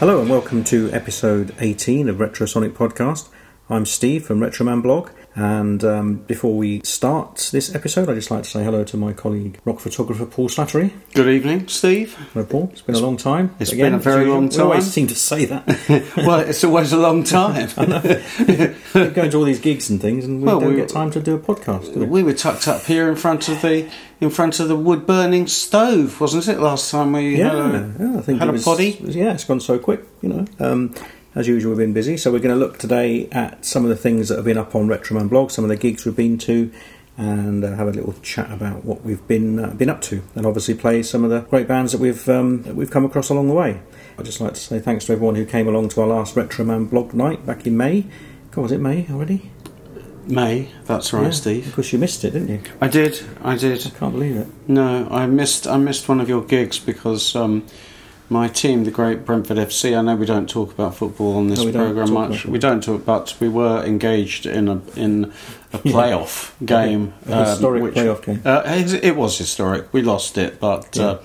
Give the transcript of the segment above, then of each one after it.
Hello and welcome to episode 18 of Retrosonic Podcast. I'm Steve from Retroman Blog, and um, before we start this episode, I'd just like to say hello to my colleague, rock photographer Paul Slattery. Good evening, Steve. Hello, Paul. It's been a long time. It's been a very long time. We always seem to say that. well, it's always a long time. We're going to all these gigs and things, and we Well, don't we- get time to do a podcast. Do we? we were tucked up here in front of the in front of the wood burning stove, wasn't it? Last time we had a, yeah, I think had a was, poddy. Yeah, it's gone so quick, you know. Um, as usual, we've been busy, so we're going to look today at some of the things that have been up on Retroman blog, some of the gigs we've been to, and uh, have a little chat about what we've been uh, been up to, and obviously play some of the great bands that we've um, that we've come across along the way. I'd just like to say thanks to everyone who came along to our last Retroman blog night back in May. God, was it May already? May. That's right, Yeah, Steve. Because you missed it, didn't you? I did. I did. I can't believe it. No, I missed. I missed one of your gigs because. Um, my team, the great Brentford FC. I know we don't talk about football on this No, program much. We don't talk, but we were engaged in a in a playoff game, A um, historic which- playoff game. Uh, it was historic. We lost it, but uh,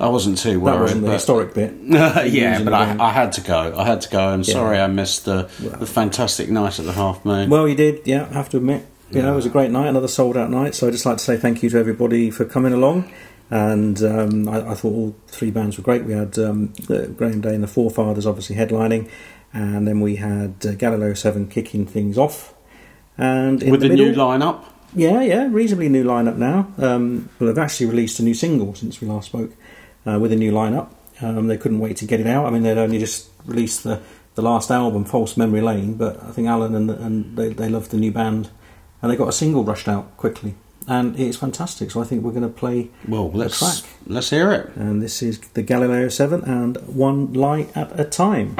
I wasn't too worried. That wasn't the but- historic bit. yeah, but I. I had to go. I had to go. I'm Yeah. sorry I missed the, the fantastic night at the Half Moon. Well, you did, yeah, I have to admit. You know, it was a great night, another sold out night. So I'd just like to say thank you to everybody for coming along. And um, I, I thought all three bands were great. We had um, Graham Day and the Forefathers obviously headlining, and then we had uh, Galileo 7 kicking things off. And With the, the, middle, new lineup, yeah, yeah, reasonably new lineup now. Um, well, they've actually released a new single since we last spoke uh, with a new lineup. Um, they couldn't wait to get it out. I mean, they'd only just released the, the last album, False Memory Lane, but I think Alan and, and they, they loved the new band, and they got a single rushed out quickly, and it's fantastic. So I think we're going to play well, let's track, let's hear it. and this is the Galileo Seven and One Light at a Time.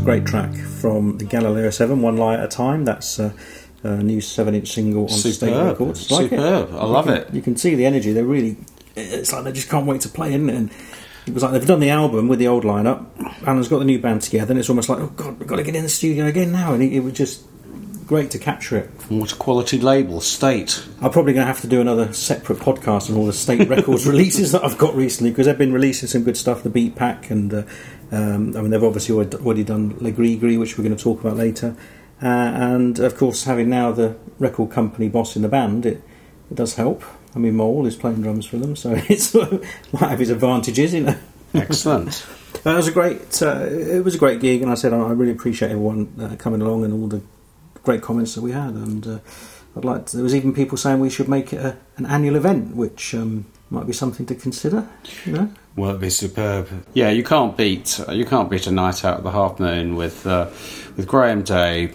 A great track from the Galileo 7, One Lie at a Time. That's uh, a new 7 inch single on State Records. Like it? Superb. I love you can, it. You can see the energy. They're really. It's like they just can't wait to play, isn't it? And it was like they've done the album with the old lineup. Alan's got the new band together, and it's almost like, oh God, we've got to get in the studio again now. And it, it was just great to capture it. What a quality label, State. I'm probably going to have to do another separate podcast on all the State Records releases that I've got recently because they've been releasing some good stuff. The Beat Pack and uh, um, I mean they've obviously already done Les Grys-Grys, which we're going to talk about later. Uh, and of course, having now the record company boss in the band, it, it does help. I mean, Mole is playing drums for them, so it's might have its advantages, you know. Excellent. that was a great. Uh, it was a great gig, and I said I I really appreciate everyone uh, coming along and all the great comments that we had. And uh, I'd like. To, there was even people saying we should make it a, an annual event, which um, might be something to consider. You know, Well, it'd be superb. Yeah, you can't beat you can't beat a night out at the Half Moon with uh, with Graham Day,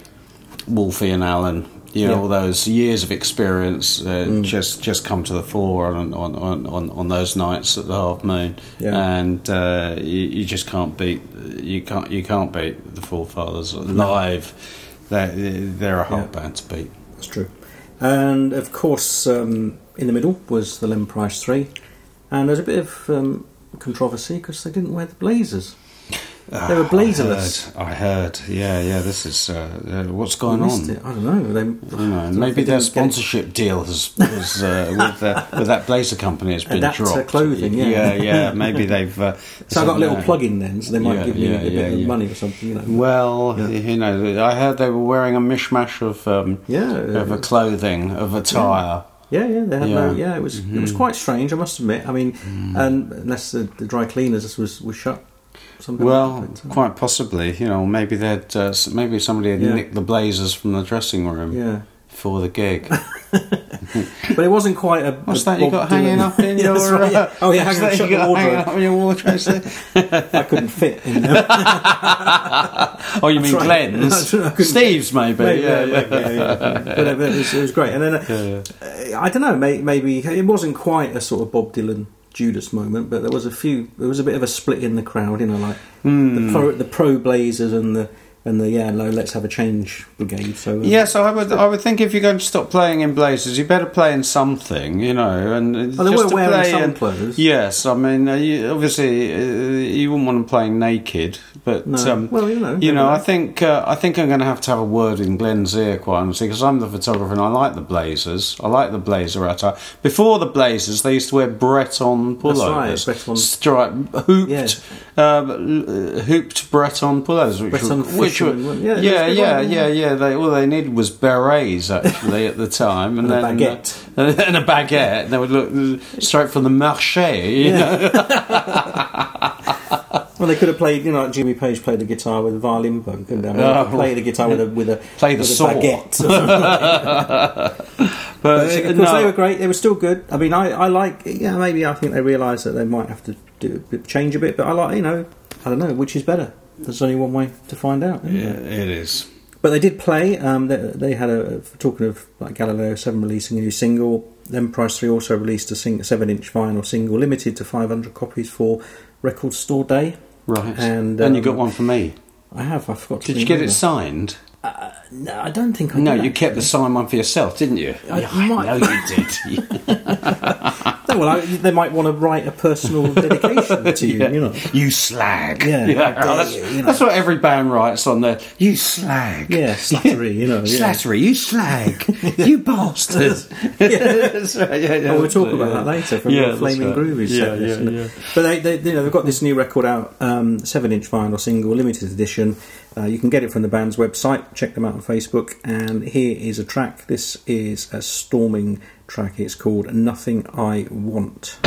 Wolfie and Alan. You know, Yeah. all those years of experience uh, just just come to the fore on on, on, on on those nights at the Half Moon, Yeah. and uh, you, you just can't beat you can't you can't beat the Forefathers live. They're they're a hard Yeah. band to beat. that's true. And of course, um, in the middle was the Len Price Three, and there's a bit of um, controversy because they didn't wear the blazers. They were blazerless. Ah, I heard. I heard. Yeah, yeah. This is uh, uh, what's going on. it. I don't know. They, I don't know, don't know if maybe their sponsorship deal has, has uh, with, uh, with that blazer company has been Adapt dropped. clothing, yeah. yeah, yeah. Maybe they've. Uh, So I got a little no. plug in then, so they might Yeah, give me a bit of money or something. You know. Well, you know, I heard they were wearing a mishmash of um, Yeah, of a uh, clothing of attire. Yeah, yeah, they had Yeah. no. Yeah, it was it was quite strange. I must admit. I mean, and unless the, the dry cleaners was was shut. Something Well, like that, but, uh, quite possibly. You know, maybe they'd uh, maybe somebody had Yeah. nicked the blazers from the dressing room yeah, for the gig. but it wasn't quite a. What's a that you Bob got hanging up in Yeah, your? right, yeah. uh, Oh yeah, what's hanging that shut you got hanging up in your wardrobe? there? I couldn't fit in there. oh, you mean That's right. Glenn's? I Steve's, maybe. Maybe, yeah, yeah, maybe, yeah, yeah. But it was, it was great. And then uh, uh, I don't know, may, maybe it wasn't quite a sort of Bob Dylan Judas moment, but there was a few. There was a bit of a split in the crowd. You know, like Hmm. the pro the pro Blazers and the and the yeah no let's have a change brigade. So uh, Yes, I would. I would think if you're going to stop playing in blazers, you better play in something, you know. And Oh, they just were wearing some in- clothes. Yes, I mean, uh, you, obviously, uh, you wouldn't want them playing naked, but No. um, Well, you know, you know, I think uh, I think I'm going to have to have a word in Glenn's ear, quite honestly, because I'm the photographer and I like the blazers. I like the blazer attire. Before the blazers, they used to wear Breton pullovers, That's right, Breton- striped, hooped, Yeah. um, hooped Breton pullovers, which Breton were, which were yeah, yeah, yeah, yeah, yeah. They all they needed was berets actually at the time, and, And a then baguette. uh, and a baguette. And They would look straight from the marché. You know? Well, they could have played, you know, like Jimmy Page played the guitar with a violin bow, couldn't they? I mean, could Oh. play the guitar with a with a Play the with a saw. baguette. But, But of course, no, they were great. They were still good. I mean, I, I like. Yeah, maybe I think they realise that they might have to do change a bit. But I like, you know, I don't know which is better. There's only one way to find out. yeah, there? it is. But they did play. Um, they, they had a talking of like Galileo Seven releasing a new single. Len Price Three also released a sing, seven-inch vinyl single, limited to 500 copies for Record Store Day. Right, And, and you um, got one for me. I have. I forgot. to Did you get it signed? No, I don't think I No, you kept the signed one for yourself, didn't you? I Yeah, I might- know you did. Well, I, they might want to write a personal dedication to you. Yeah. You know. You slag. Yeah, how dare that's, you, you know. that's what every band writes on there. You slag. Yeah, slattery, you know. Yeah. Slattery, you slag. you bastard. Right, yeah, yeah, Oh, we'll talk yeah. about that later from Yeah, the Flaming right. Groovies Yeah, yeah, yeah. But they, they, you know, they've got this new record out, um, seven-inch vinyl single, limited edition. Uh, you can get it from the band's website. Check them out on Facebook. And here is a track. This is a storming track. It's called "Nothing I Want."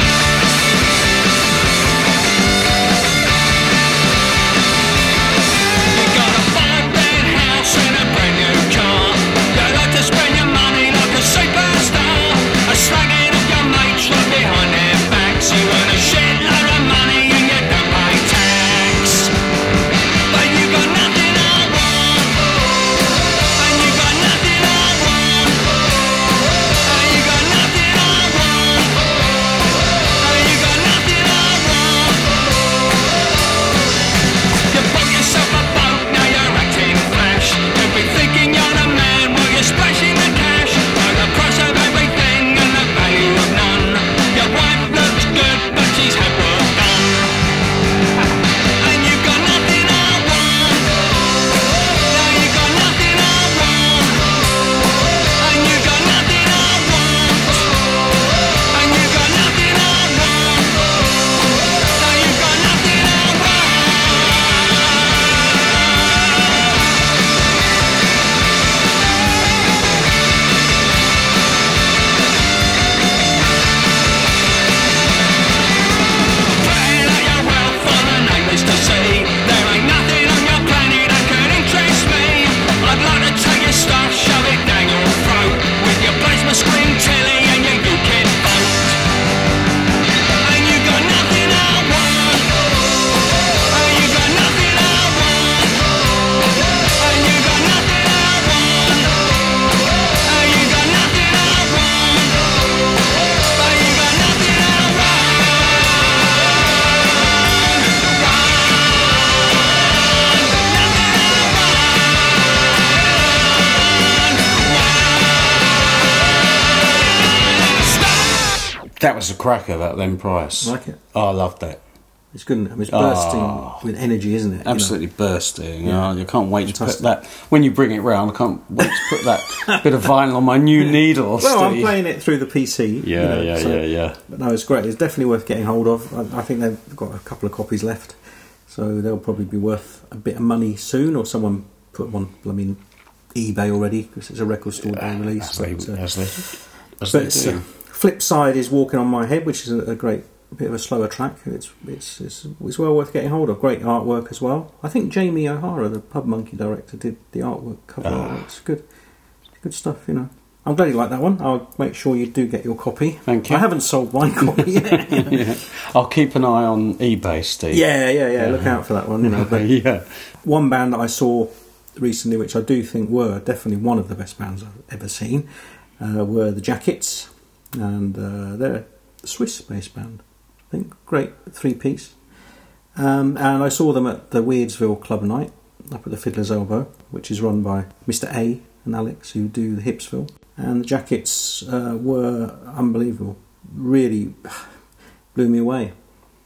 That a cracker, that Len Price. Like it? Oh, I loved it. It's good. mean, it's bursting Ah. with energy, isn't it? You know? Absolutely bursting. Yeah. Yeah. I can't wait to put that. When you bring it round, I can't wait to put that bit of vinyl on my new needle. Well, I'm playing it through the PC. you Yeah, know, yeah, so- yeah, yeah. But no, it's great. It's definitely worth getting hold of. I, I think they've got a couple of copies left, so they'll probably be worth a bit of money soon, or someone put one. I mean, eBay already because it's a record store day release. As they, as they, as but they do. uh, flip side is walking on my head, which is a, a great bit of a slower track. It's, it's it's it's well worth getting hold of. Great artwork as well. I think Jamie O'Hara, the Pub Monkey director, did the artwork cover. Artwork. It's good, good stuff. You know. I'm glad you like that one. I'll make sure you do get your copy. Thank you. I haven't sold my copy yet. yeah. I'll keep an eye on eBay, Steve. yeah, yeah, yeah. Look out for that one. You know, but yeah. one band that I saw recently, which I do think were definitely one of the best bands I've ever seen, uh, were the Jackets, and uh, they're a Swiss-based band. I think great three-piece. Um, and I saw them at the Weirdsville Club Night up at the Fiddler's Elbow, which is run by Mr. A and Alex, who do the Hipsville. And the Jackets uh, were unbelievable. Really blew me away,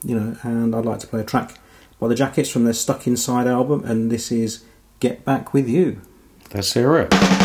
you know. And I'd like to play a track by the Jackets from their Stuck Inside album, and this is Get Back With You. Let's hear it.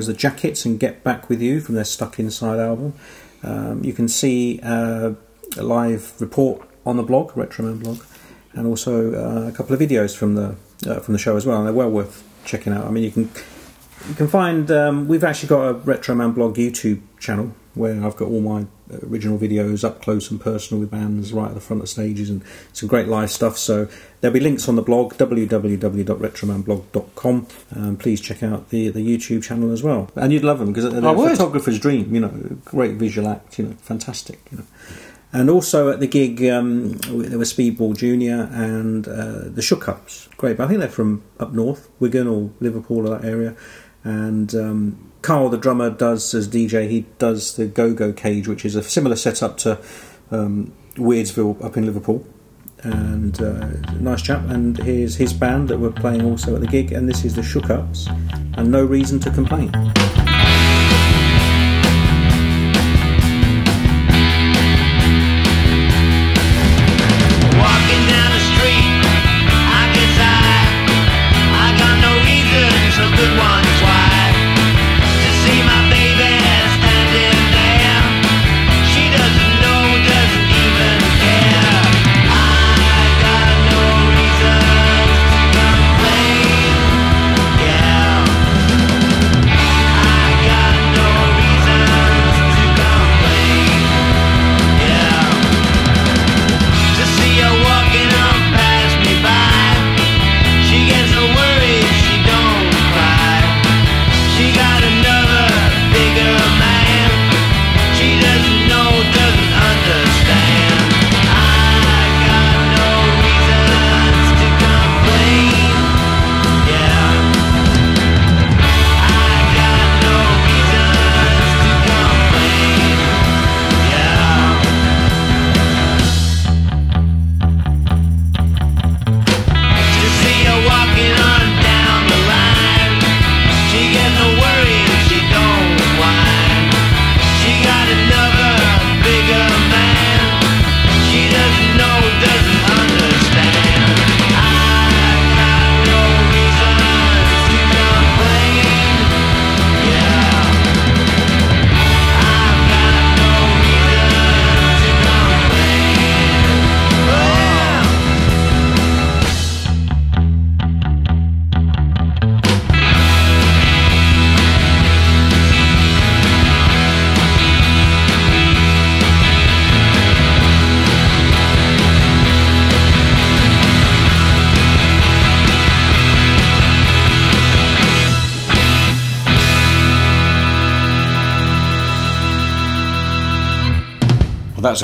Was the Jackets and Get Back With You from their Stuck Inside album. Um, you can see uh, a live report on the blog, Retroman blog, and also uh, a couple of videos from the uh, from the show as well. And they're well worth checking out. I mean, you can you can find um, we've actually got a Retroman blog YouTube channel where I've got all my original videos up close and personal with bands right at the front of stages and some great live stuff. So there'll be links on the blog www.retromanblog.com. Um, please check out the the YouTube channel as well. And you'd love them because they're I a would. photographer's dream. You know, great visual act. You know, fantastic. You know. And also at the gig, um, there was Speedball Junior and uh, the Shookups. Great, but I think they're from up north, Wigan or Liverpool or that area. And um, Carl, the drummer, does as DJ. He does the Go Go Cage, which is a similar setup to um, Weirdsville up in Liverpool. and uh, nice chap. And here's his band that were playing also at the gig, and this is the Shook Ups, and No Reason to Complain.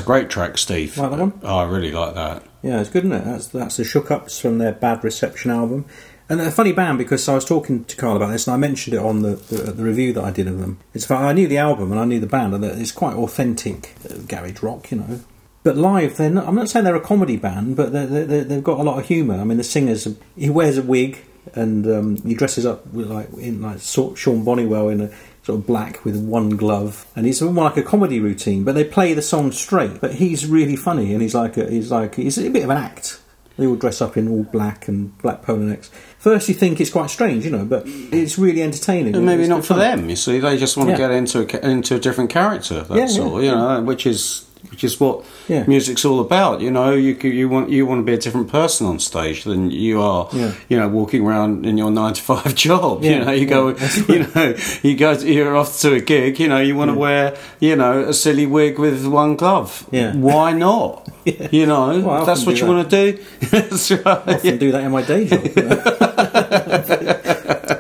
Great track, Steve. Like that one? Oh, I really like that. Yeah, it's good, isn't it? That's that's the Shook Ups from their Bad Reception album, and a funny band because I was talking to Carl about this, and I mentioned it on the the, the review that I did of them. It's I knew the album and I knew the band, and it's quite authentic uh, garage rock, you know. But live, they're not, I'm not saying they're a comedy band, but they're, they're, they've got a lot of humour. I mean, the singer's he wears a wig and um, he dresses up like in like Sean Bonniwell in a sort of black with one glove, and it's more like a comedy routine. But they play the song straight. But he's really funny, and he's like a, he's like he's a bit of an act. They all dress up in all black and black polo necks. First, you think it's quite strange, you know, but it's really entertaining. And maybe not for fun. them. You see, they just want Yeah. to get into a, into a different character. That's Yeah, yeah, all. You know, which is which is what Yeah. music's all about. You know, you you want you want to be a different person on stage than you are. Yeah. You know, walking around in your nine to five job. Yeah, You know, you go. You know, you go. You're off to a gig. You know, you want to wear. You know, a silly wig with one glove. Yeah. Why not? You know, Well, that's what you that. want to do. that's right. I often do that in my day job.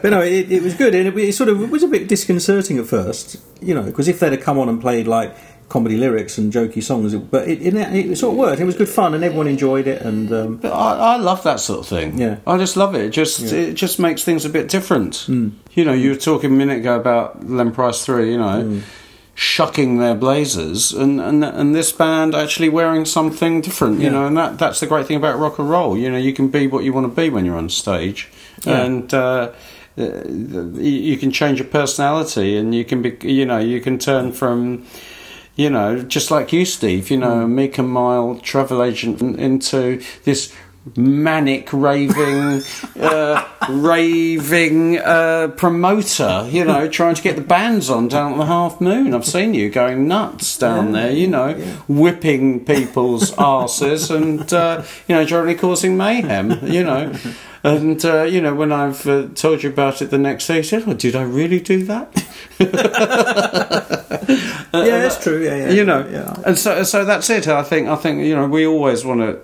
but no, it, it was good, and it, it sort of it was a bit disconcerting at first, you know, because if they'd have come on and played like comedy lyrics and jokey songs, but it, it, it sort of worked. It was good fun, and everyone enjoyed it. And um, But I, I love that sort of thing. Yeah. I just love it. It just it just makes things a bit different. You know, you were talking a minute ago about Len Price Three. You know, shucking their blazers, and, and and this band actually wearing something different. You Yeah. know, and that that's the great thing about rock and roll. You know, you can be what you want to be when you're on stage, Yeah. and. Uh, uh, you can change your personality, and you can be, you know, you can turn from, you know, just like you, Steve, you know, a meek and mild travel agent into this manic raving uh, raving uh, promoter you know trying to get the bands on down at the half moon. I've seen you going nuts down there you know whipping people's asses and uh, you know generally causing mayhem you know. And uh, you know when i've uh, told you about it the next day you said well did i really do that Uh, yeah, uh, that's true. Yeah, yeah, you know yeah. and so so that's it i think i think you know we always want to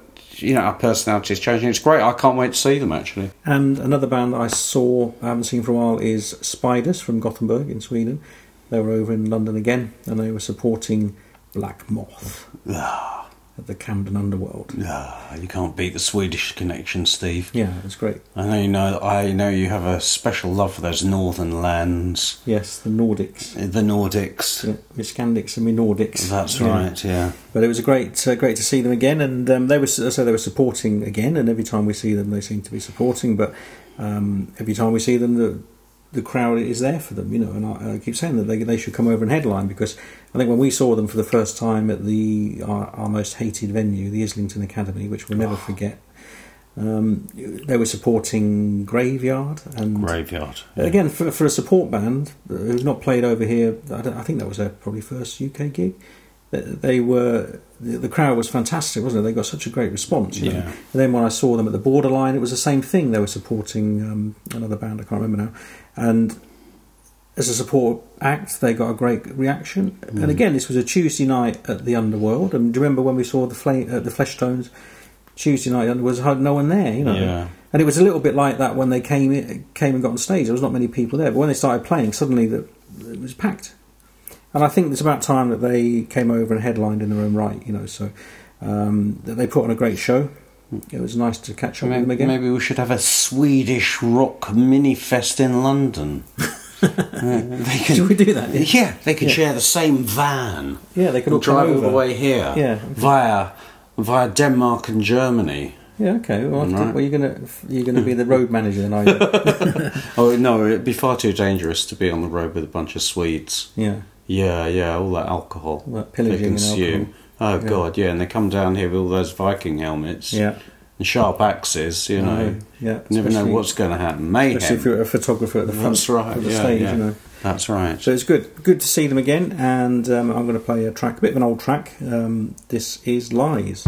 you know our personality is changing it's great i can't wait to see them actually And another band that I saw, I haven't seen for a while, is Spiders from Gothenburg in Sweden. They were over in London again, and they were supporting Black Moth. Ah. At the Camden Underworld. Ah, you can't beat the Swedish connection, Steve. Yeah, it was great. I know you know. I know you have a special love for those northern lands, Yes, the Nordics. the Nordics. Yeah, my Scandics and my Nordics. That's Yeah. right. Yeah. But it was a great, uh, great to see them again, and um, they were so they were supporting again. And every time we see them, they seem to be supporting. But um, every time we see them, the the crowd is there for them, you know. And I, I keep saying that they they should come over and headline because I think when we saw them for the first time at the our, our most hated venue, the Islington Academy, which we'll never forget. Um, they were supporting Graveyard and Graveyard. Again, for, for a support band who've not played over here, I, I think that was their probably first UK gig. They, were the, crowd was fantastic, wasn't it? They got such a great response. You know? Yeah. And then when I saw them at the Borderline, it was the same thing. They were supporting um, another band I can't remember now, and as a support act, they got a great reaction. Mm. And again, this was a Tuesday night at the Underworld. And do you remember when we saw the fla- uh, the Fleshtones? Tuesday night there was no one there, you know. Yeah. And it was a little bit like that when they came in, came and got on stage. There was not many people there, but when they started playing, suddenly the, it was packed. And I think it's about time that they came over and headlined in their own right, you know. So um, that they put on a great show. It was nice to catch up with them again. maybe we should have a Swedish rock mini fest in London. Should we do that? yeah, they could Yeah. share the same van. Yeah, they and drive all the way here. Yeah. via via Denmark and Germany. Yeah, okay. Well, Right. well you're gonna you're gonna be the road manager then, are you? Oh no, it'd be far too dangerous to be on the road with a bunch of Swedes. yeah. Yeah, yeah, all that alcohol that they consume. Oh Yeah. god, yeah, and they come down here with all those Viking helmets Yeah. and sharp axes. You know, No, yeah. never know what's going to happen. Mayhem. Especially if you're a photographer at the front That's right. of the yeah, stage, yeah. you know. That's right. So it's good, good to see them again, and um, I'm going to play a track, a bit of an old track. Um, this is Lies.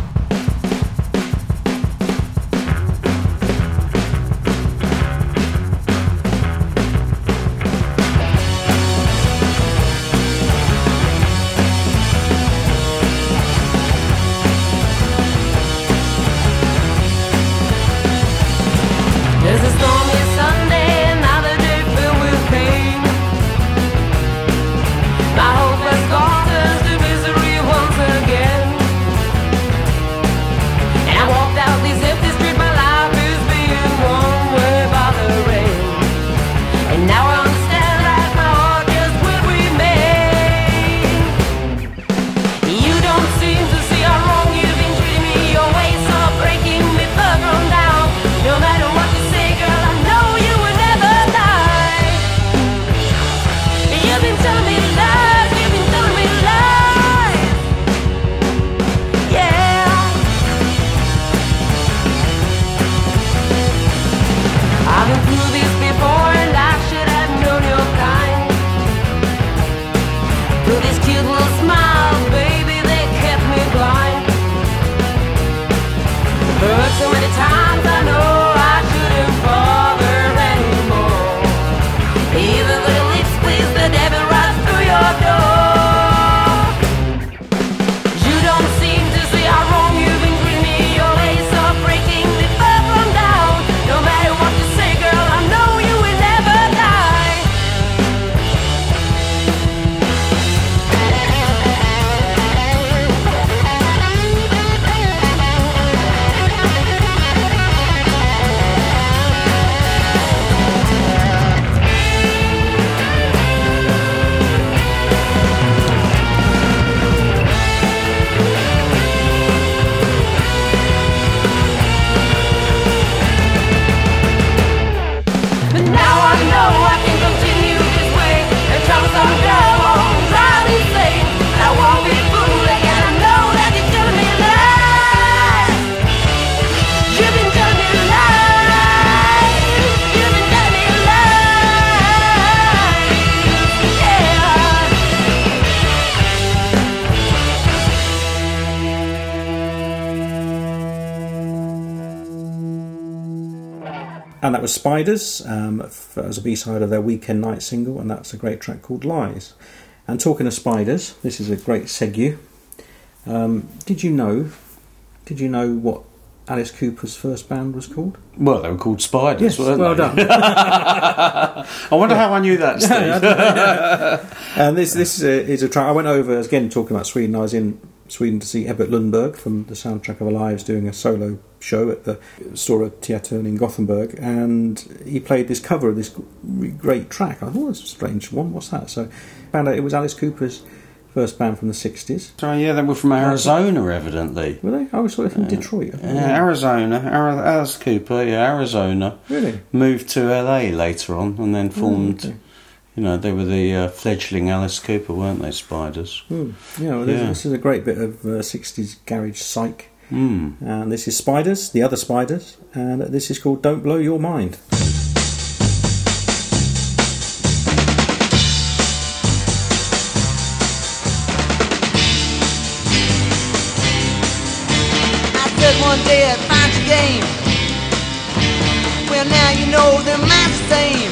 And that was Spiders um, as a B side of their Weekend Night single, and that's a great track called Lies. And talking of spiders, this is a great segue. Um, did you know? Did you know what Alice Cooper's first band was called? Well, they were called spiders, Yes, weren't well they? done. I wonder how I knew that, Steve. and this this is a, is a track. I went over again talking about Sweden. I was in Sweden to see Ebbot Lundberg from the Soundtrack of Our Lives doing a solo show at the Stora Teatern in Gothenburg, and he played this cover of this great track. I thought it was a strange one. What's that? So found out it was Alice Cooper's first band from the 60s. So yeah, they were from Arizona, evidently. Were they? I was sort of from Detroit. I. Yeah, Arizona, Ari- Alice Cooper, yeah, Arizona. Really? Moved to LA later on, and then formed. okay. You know, they were the uh, fledgling Alice Cooper, weren't they? Spiders. Hmm. Yeah, well, this, Yeah. this is a great bit of uh, 60s garage psych. Hmm. And this is Spiders, the other Spiders, and this is called Don't Blow Your Mind. I said one day I'd find your game. Well, now you know they're not the same.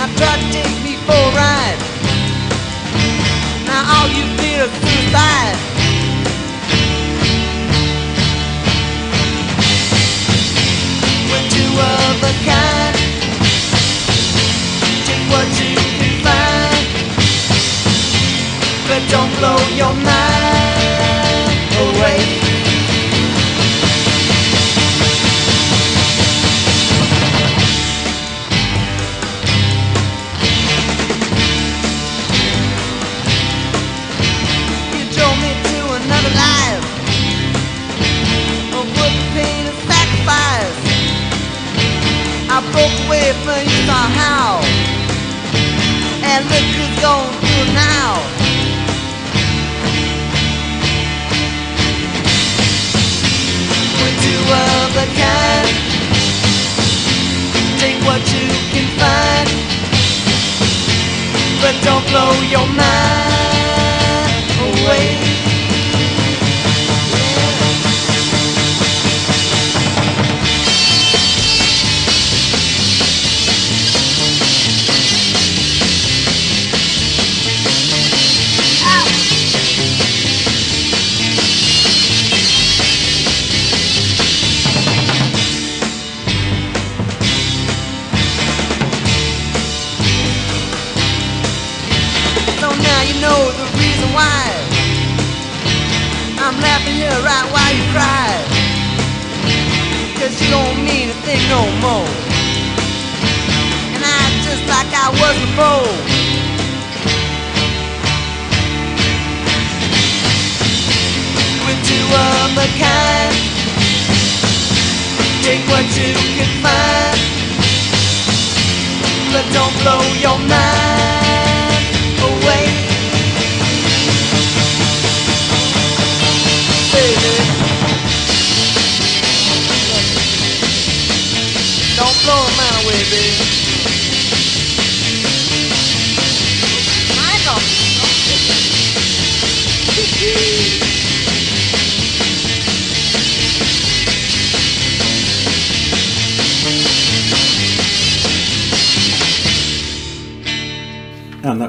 I tried to take me for a ride. Now all you did is suicide. Of a kind. What you can find, but don't blow your mind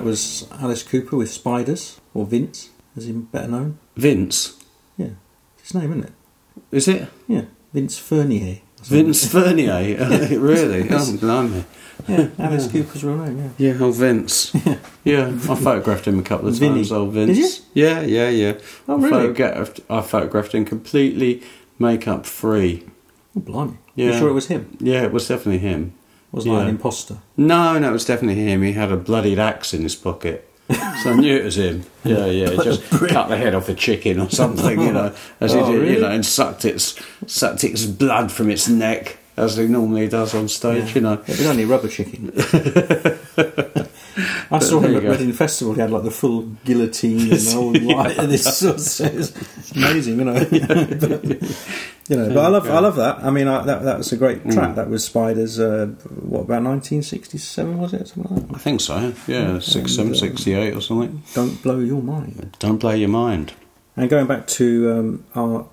was Alice Cooper with Spiders, or Vince, as he's better known. Vince, Yeah, it's his name, isn't it? is it? Yeah, Vince Furnier. Vince Furnier, oh, really? Oh, blimey. Yeah, Alice Cooper's real name, yeah. Yeah, oh Vince. Yeah, I photographed him a couple of Vinny. times. Old Vince. Did you? Yeah, yeah, yeah. Oh, I really? photographed, I photographed him completely makeup free. Oh, blimey. Yeah. You sure it was him? Yeah, it was definitely him. Wasn't like Yeah. an imposter? No, no, it was definitely him. He had a bloodied axe in his pocket. So I knew it was him. Yeah, yeah. He just cut the head off a chicken or something, you know, as he Oh, did, really? you know, and sucked its sucked its blood from its neck as he normally does on stage, you know. It was only rubber chicken. I saw him at go. Reading Festival. He had like the full guillotine and light. and this sort of, it's amazing, you know. but, you know, but I love, I love that. I mean, I, that that was a great Mm. track. That was Spiders. Uh, what about 1967? Was it something like that? I think so. Yeah, six, seven, sixty-eight or something. Don't blow your mind. Don't blow your mind. And going back to um, our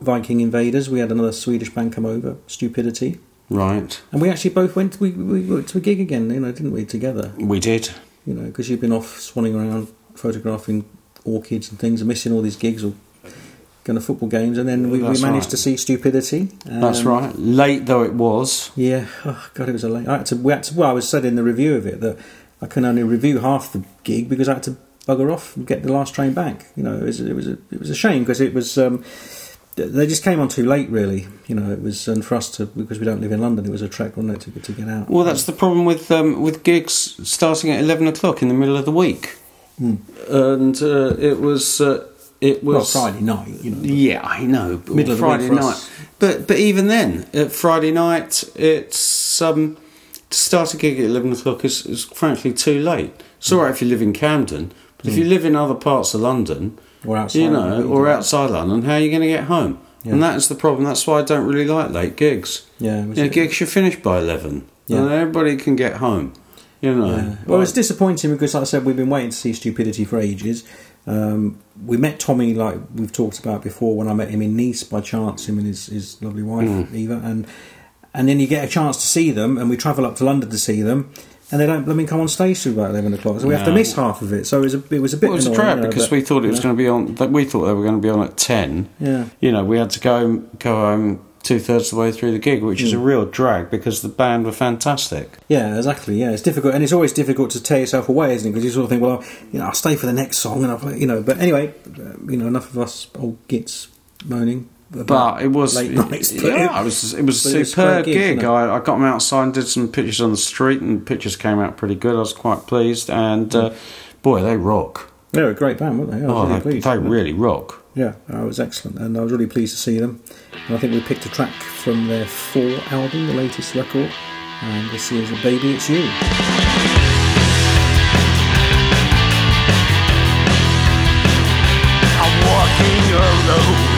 Viking Invaders, we had another Swedish band come over, Stupidity, Right, and we actually both went. We we went to a gig again, you know, didn't we? Together, we did. You know, because you've been off swanning around photographing orchids and things, and missing all these gigs or going to football games, and then we, we managed right. to see Stupidity. That's Um, right. Late though it was. Yeah, oh god, it was a late. I had to. We had to. Well, I was said in the review of it that I can only review half the gig because I had to bugger off and get the last train back. You know, it was it was a, it was a shame because it was. Um, they just came on too late, really. You know, it was, and for us to because we don't live in London, it was a trek, wasn't it, to, to get out. Well, that's the problem with um, with gigs starting at eleven o'clock in the middle of the week, and uh, it was uh, it well, was Friday night. You know, Yeah, I know. but Middle of the Friday night, us. but but even then, at Friday night, it's um, to start a gig at eleven o'clock is, is frankly too late. It's all right if you live in Camden, but if you live in other parts of London, Or outside you know, you or outside London, how are you going to get home? Yeah. And that is the problem. That's why I don't really like late gigs. Yeah, you know, gigs should finish by eleven, Yeah. and everybody can get home. You know, Yeah. Well, it's disappointing because, like I said, we've been waiting to see Stupidity for ages. Um, we met Tommy, like we've talked about before, when I met him in Nice by chance, him and his, his lovely wife Mm. Eva, and and then you get a chance to see them, and we travel up to London to see them, and they don't let me come on stage till about eleven o'clock, so we have to No. miss half of it. So it was a it was a bit. Well, it was a annoying, trap because but- we thought it was going to be on. That we thought they were going to be on at ten. Yeah. You know, we had to go go home two thirds of the way through the gig, which Hmm. is a real drag because the band were fantastic. Yeah, exactly. Yeah, it's difficult, and it's always difficult to tear yourself away, isn't it? Because you sort of think, well, you know, I'll stay for the next song, and I'll, you know. But anyway, uh, you know, enough of us old gits moaning. About But it was late nights. Yeah, it was it was a it was a superb great gig, gig. I, I got them outside and did some pictures on the street, and pictures came out pretty good. I was quite pleased, and uh, boy, they rock. They were a great band, weren't they? I was Oh, really they, pleased. they really rock. Yeah, it was excellent, and I was really pleased to see them. And I think we picked a track from their Four album, the latest record, and this is a "Baby It's You." I'm walking alone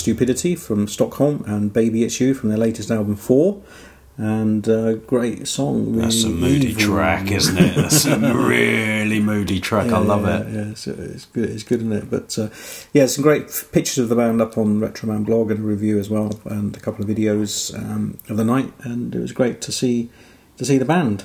Stupidity from Stockholm and Baby It's You from their latest album, Four. and uh, great song. That's a moody evil. track, isn't it? That's a really moody track. I love yeah, it. Yeah, it's, it's good. It's good, isn't it? But uh, yeah, some great pictures of the band up on Retroman blog and a review as well, and a couple of videos um, of the night. And it was great to see to see the band.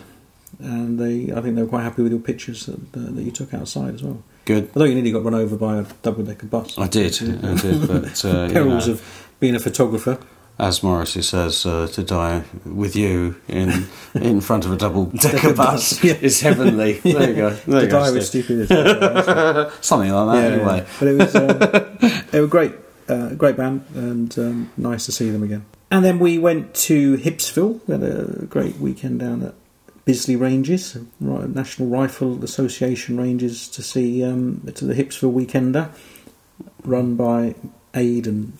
And they, I think they were quite happy with your pictures that, uh, that you took outside as well. Good. Although you nearly got run over by a double decker bus. I did. I did. But uh, you Perils know, of being a photographer. as Morrissey says, uh, to die with you in in front of a double decker Decker bus yeah. is heavenly. There you go. There to you go, die with Steve. stupidity. Something like that. Yeah, anyway. But it was uh, they were great, uh, great band, and um, nice to see them again. And then we went to Hipsville. We had a great weekend down at Bisley Ranges, National Rifle Association Ranges, to see um, to the Hipsville Weekender, run by Aid and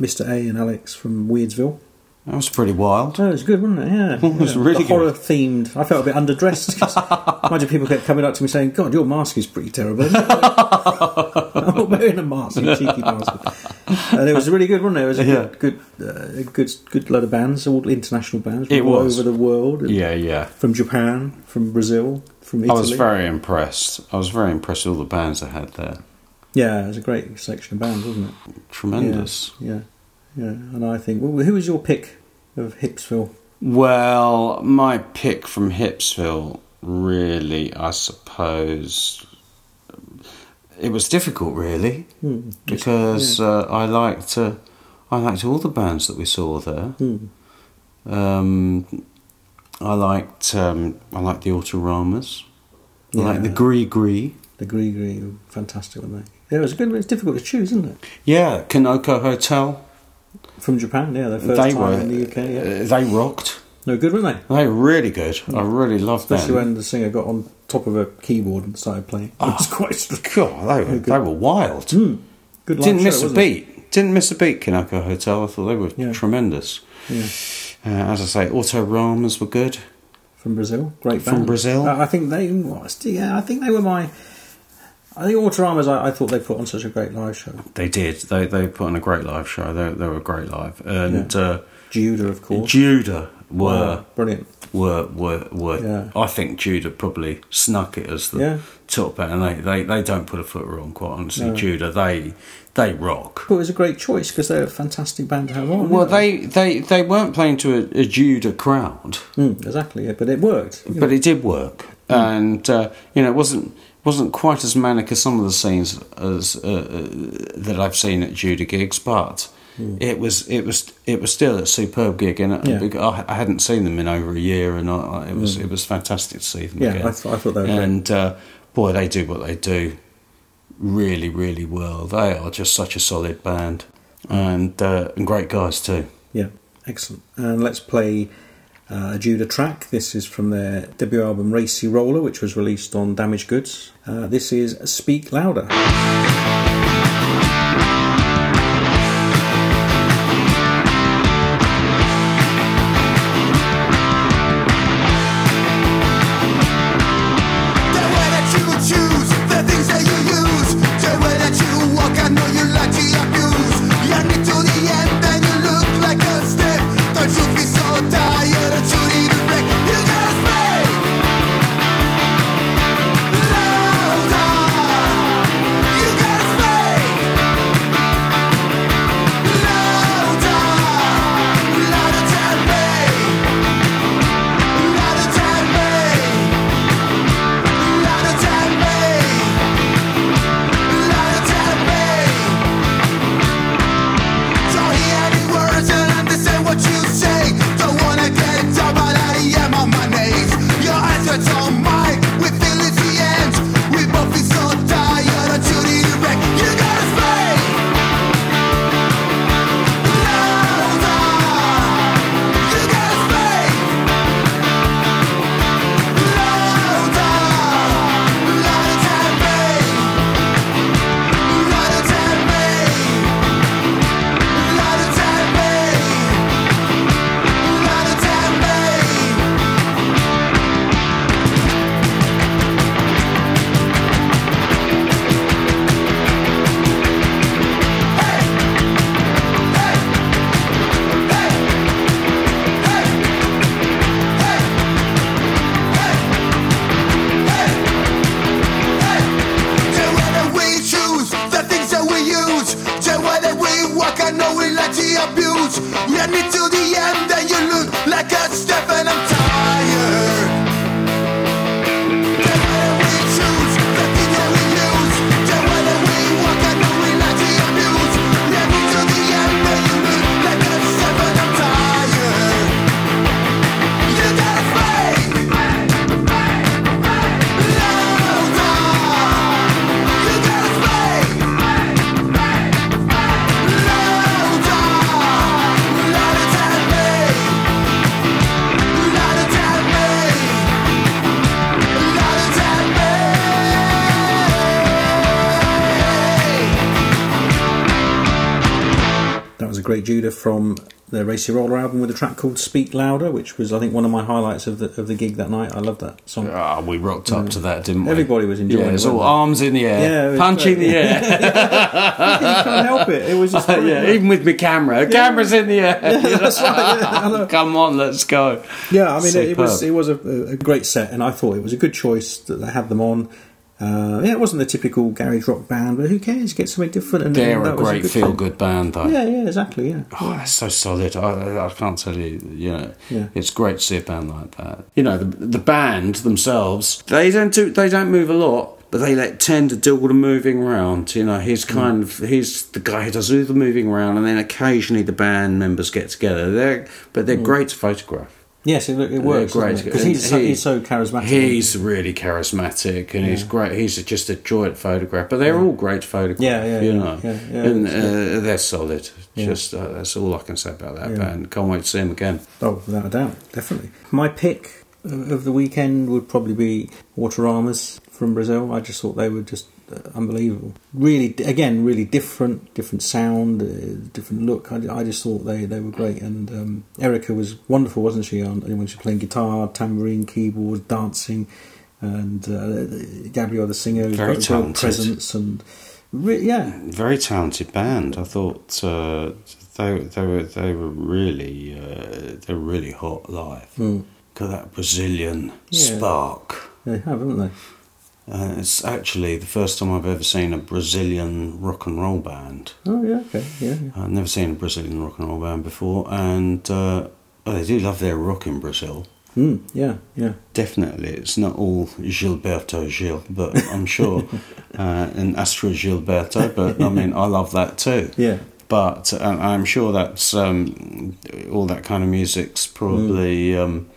Mr. A and Alex from Weirdsville. That was pretty wild. Oh, it was good, wasn't it? Yeah, It was yeah. really horror themed. I felt a bit underdressed. 'cause imagine people kept coming up to me saying, "God, your mask is pretty terrible." it?" I'm wearing a mask, you cheeky bastard. And it was a really good, wasn't it? It was a Yeah. good, good, uh, good, good load of bands, all international bands, It from all was. over the world. and Yeah, yeah. from Japan, from Brazil, from I was very impressed. I was very impressed with all the bands they had there. yeah, it was a great selection of bands, wasn't it? Tremendous. Yeah, yeah. And I think, well, who was your pick of Hipsville? Well, my pick from Hipsville, really, I suppose, it was difficult, really, Hmm. because uh, I liked uh, I liked all the bands that we saw there. Hmm. Um, I liked um, I liked the Autoramas. I liked the Yeah. Grys-Grys. The Grys-Grys, fantastic, weren't they? Yeah, it was a good. It's difficult to choose, isn't it? Yeah, Kanoko Hotel. From Japan, yeah, their first they time were in the UK. Yeah. uh, they rocked. No good, weren't they? They were really good. I really loved Especially them. when the singer got on top of a keyboard and started playing. It was quite God, they were, they were wild. good. Didn't show, miss a wasn't it? beat. Didn't miss a beat. Kanako Hotel. I thought they were Yeah. tremendous. Yeah. Uh, as I say, Autoramas were good. From Brazil, great From. Brazil? Uh, I think they. Yeah, I think they were my. I think Autoramas. I, I thought they put on such a great live show. They did. They they put on a great live show. They they were great live. And uh, Judah, of course. Judah were Wow, brilliant. Were were were. Yeah. I think Judah probably snuck it as the Yeah. top band. And they, they they don't put a foot wrong. Quite honestly, No. Judah they they rock. But it was a great choice because they're a fantastic band to have on. Well, they, they, they weren't playing to a, a Judah crowd, Mm, exactly, yeah, but it worked. but know. it did work, and uh, you know it wasn't wasn't quite as manic as some of the scenes as uh, uh, that I've seen at Judah gigs, but it was it was it was still a superb gig, and Hmm. Yeah. Hmm. I, I hadn't seen them in over a year, and I, it was it was fantastic to see them Yeah, again. I th- I thought they were and uh, boy, they do what they do really, really well. They are just such a solid band, and uh, and great guys too. Yeah, excellent. And let's play uh, a Judah track. This is from their debut album Racy Roller, which was released on Damaged Goods. Uh, this is Speak Louder. Judah from the Racy Roller album with a track called Speak Louder, which was I think one of my highlights of the of the gig that night. I love that song. Ah, we rocked up to that, didn't we? Everybody was enjoying yeah, it, It was all arms in the air, Yeah, punching great. the air. you can't help it. It was just yeah, even with my camera, camera's in the air. right. Yeah, Come on, let's go. Yeah, I mean, it, it was it was a, a great set, and I thought it was a good choice that they had them on. Uh, yeah, it wasn't the typical garage rock band, but who cares? Get something different. And uh, They're and a great feel thing. good band, though. Yeah, yeah, exactly. Yeah, Oh, that's so solid. I, I can't tell you, you know, Yeah. it's great to see a band like that. You know, the, the band themselves, they don't do, they don't move a lot, but they like, tend to do all the moving around. You know, he's hmm. kind of, he's the guy who does all the moving around, and then occasionally the band members get together. They're, but they're hmm. great to photograph. Yes, it, it works great because he's, so, He- he's so charismatic. He's really charismatic, and he's great. He's just a joy to photograph. But they're all great to photograph. Yeah, yeah, you yeah, know, yeah, yeah, and uh, they're solid. Yeah. Just uh, that's all I can say about that Yeah. band. Can't wait to see them again. Oh, without a doubt, definitely. My pick of the weekend would probably be Autoramas from Brazil. I just thought they were just unbelievable. Really, again, really different, different sound, uh, different look. I, I just thought they, they were great. And um, Erica was wonderful, wasn't she? On when she was playing guitar, tambourine, keyboard, dancing, and uh, Gabrielle the singer, Very talented. presence and. Re- yeah, Very talented band. I thought uh, they they were they were really uh, they were really hot live. Mm. Got that Brazilian Yeah. spark. they have, haven't they? Uh, it's actually the first time I've ever seen a Brazilian rock and roll band. Oh yeah, okay, yeah. yeah. I've never seen a Brazilian rock and roll band before, and uh, oh, they do love their rock in Brazil. Mm, yeah, yeah. Definitely, it's not all Gilberto Gil, but I'm sure, uh, and Astrud Gilberto. But I mean, I love that too. Yeah. But um, I'm sure that's um, all that kind of music's probably, Mm. um,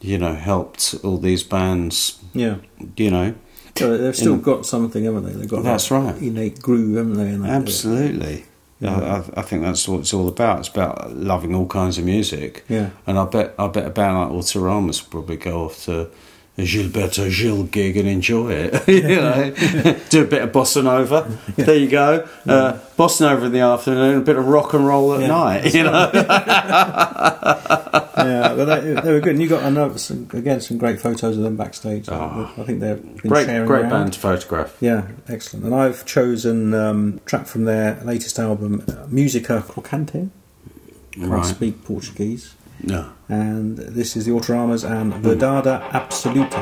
you know, helped all these bands. Yeah. You know, So they've still In- got something, haven't they? They've got That's that right. innate groove, haven't they? That- absolutely. Yeah. I, I- think that's what it's all about. It's about loving all kinds of music. Yeah. And I bet I bet a band like Autoramas will probably go off to a Gilberto Gil gig and enjoy it. you know, do a bit of bossa nova. There you go. Uh, bossa nova in the afternoon, a bit of rock and roll at Yeah, night. You know. yeah, but they, they were good. And you got another, some, again some great photos of them backstage. Oh. I think they're great, great around. band to photograph. Yeah, excellent. And I've chosen um, track from their latest album, Musica Crocante. Can't Right. speak Portuguese. No. And this is the Autoramas and Verdade Absoluta.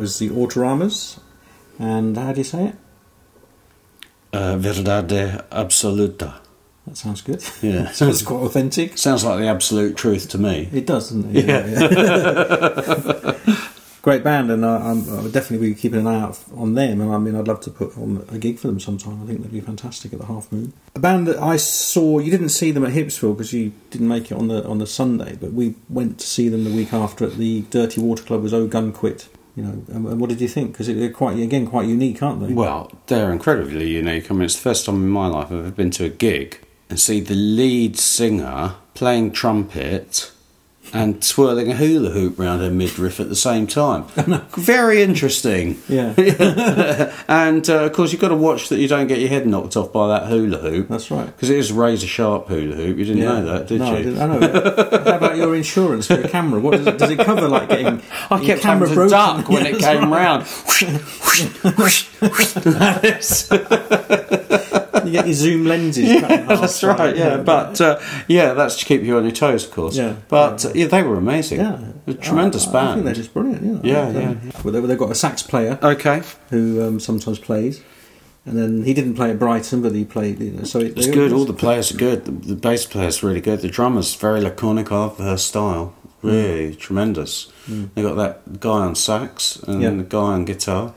Was the Autoramas. And how do you say it? Uh, verdade absoluta. That sounds good. Yeah. sounds quite authentic. Sounds like the absolute truth to me. It does, doesn't it? Yeah. Great band, and I, would definitely be keeping an eye out on them. And I mean, I'd love to put on a gig for them sometime. I think they'd be fantastic at the Half Moon. A band that I saw, you didn't see them at Hipsville because you didn't make it on the on the Sunday, but we went to see them the week after at the Dirty Water Club. Was Oh Gun Quit? You know, what did you think? Because they're quite again quite unique, aren't they? Well, they're incredibly unique. I mean, it's the first time in my life I've ever been to a gig and see the lead singer playing trumpet and twirling a hula hoop round her midriff at the same time. Very interesting. Yeah. and uh, of course, you've got to watch that you don't get your head knocked off by that hula hoop. That's right. Because it is a razor sharp hula hoop. You didn't know that, did no, you? I, didn't, I know. How about your insurance for your camera? What does it, does it cover? Like getting I your kept camera having to duck when Yeah, it came round. You get your zoom lenses. half, That's right, yeah. But uh, yeah, that's to keep you on your toes, of course. Yeah. But uh, yeah, they were amazing. yeah, A tremendous I, I band. think they're just brilliant. Yeah, Yeah, I like yeah. Well, they- they've got a sax player Okay, who um, sometimes plays, and then he didn't play at Brighton, but he played. You know, so it, it's good. All the players are good. The, the bass player's really good. The drummer's very laconic. I love her style. Really tremendous. They got that guy on sax and Mm. Yeah. the guy on guitar.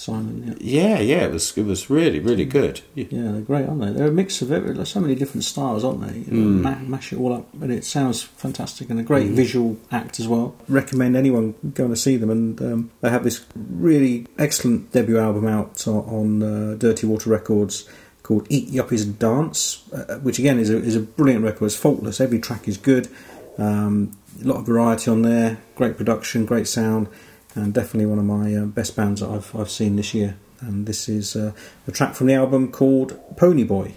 Simon. Yeah. Yeah, yeah. It was it was really really good. Yeah. Yeah, they're great, aren't they? They're a mix of every, like so many different styles, aren't they? Mm. ma- mash it all up, and it sounds fantastic and a great visual act as well. Recommend anyone going to see them, and um, they have this really excellent debut album out on, on uh, Dirty Water Records called Eat Yuppies and Dance, uh, which again is a, is a brilliant record. It's faultless. Every track is good. Um, a lot of variety on there. Great production, great sound, and definitely one of my uh, best bands that I've I've seen this year. And this is uh, a track from the album called Pony Boy.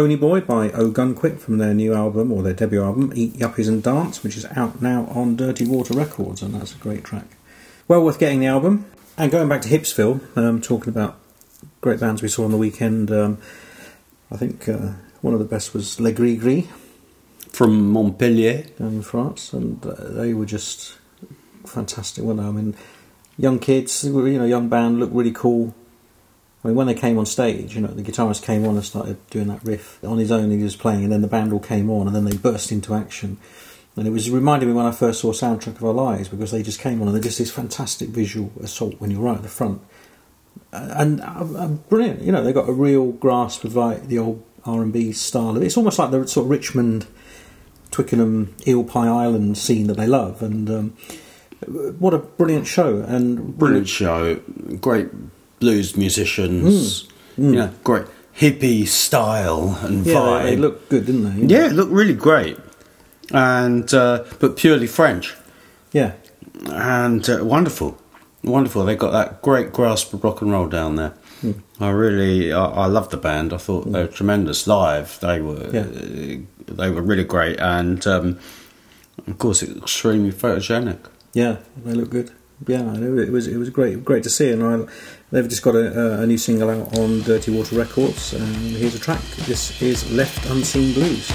And that was Pony Boy by Oh Gun Quit from their new album or their debut album, Eat Yuppies and Dance, which is out now on Dirty Water Records, and that's a great track. well worth getting the album. And going back to Hipsville, um, talking about great bands we saw on the weekend. Um, I think uh, one of the best was Les Grys-Grys From Montpellier. down in France, and uh, they were just fantastic. Weren't they? I mean, young kids, you know, young band, looked really cool. I mean, when they came on stage, you know, the guitarist came on and started doing that riff on his own. He was playing, and then the band all came on, and then they burst into action. And it was it reminded me when I first saw Soundtrack of Our Lives because they just came on and they're just this fantastic visual assault when you're right at the front, and brilliant. You know, they got a real grasp of like the old R and B style. It's almost like the sort of Richmond, Twickenham, Eel Pie Island scene that they love, and um, what a brilliant show and Brilliant show. Great blues musicians. You know, great hippie style and Yeah, vibe. they, they looked good, didn't they? yeah, it looked really great. And uh, but purely French yeah. and uh, wonderful, wonderful. They got that great grasp of rock and roll down there. Hmm. I really, I, I love the band. I thought they were tremendous live. They were, Yeah. uh, they were really great, and um, of course, extremely photogenic. Yeah, they look good. Yeah, it was it was great great to see, and I, they've just got a, a new single out on Dirty Water Records, and here's a track. This is Left Unseen Blues.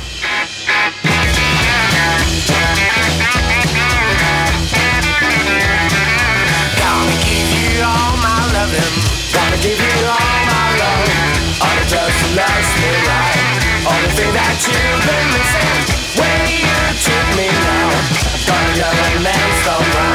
Gonna my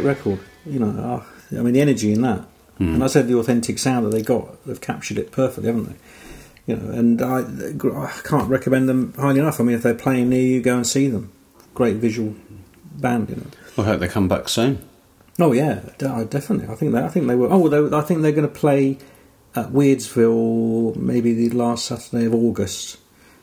great record! You know, ah, I mean the energy in that, and I said the authentic sound that they got. They've captured it perfectly, haven't they? You know, and I, I can't recommend them highly enough. I mean, if they're playing near you, go and see them. Great visual band, you know. I hope they come back soon. Oh yeah, definitely. I think they, I think they were. Oh, they, I think they're going to play at Weirdsville maybe the last Saturday of August.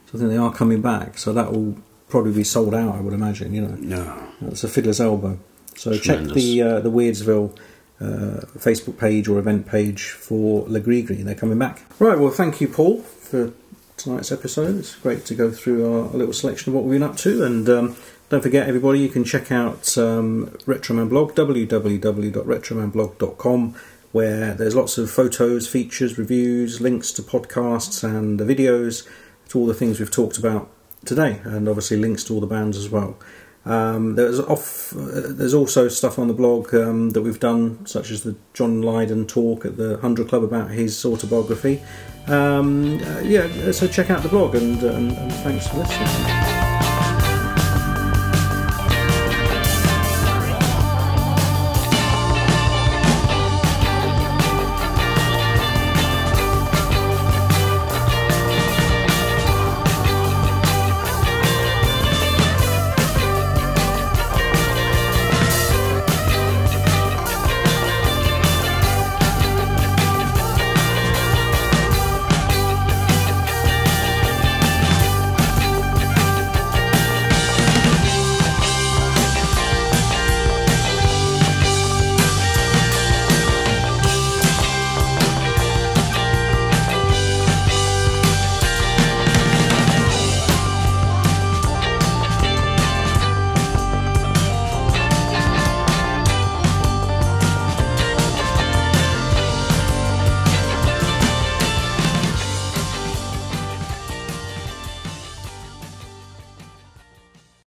So I think they are coming back. So that will probably be sold out. I would imagine. You know, No. that's a fiddler's elbow. So check the uh, the Weirdsville uh, Facebook page or event page for Les Grys-Grys. They're coming back. Right. Well, thank you, Paul, for tonight's episode. It's great to go through our, a little selection of what we've been up to. And um, don't forget, everybody, you can check out um, Retroman blog, www.retromanblog.com, where there's lots of photos, features, reviews, links to podcasts and the videos to all the things we've talked about today, and obviously links to all the bands as well. Um, there's off. Uh, there's also stuff on the blog um, that we've done, such as the John Lydon talk at the Hundred Club about his autobiography. Um, uh, yeah, so check out the blog and, and, and thanks for listening.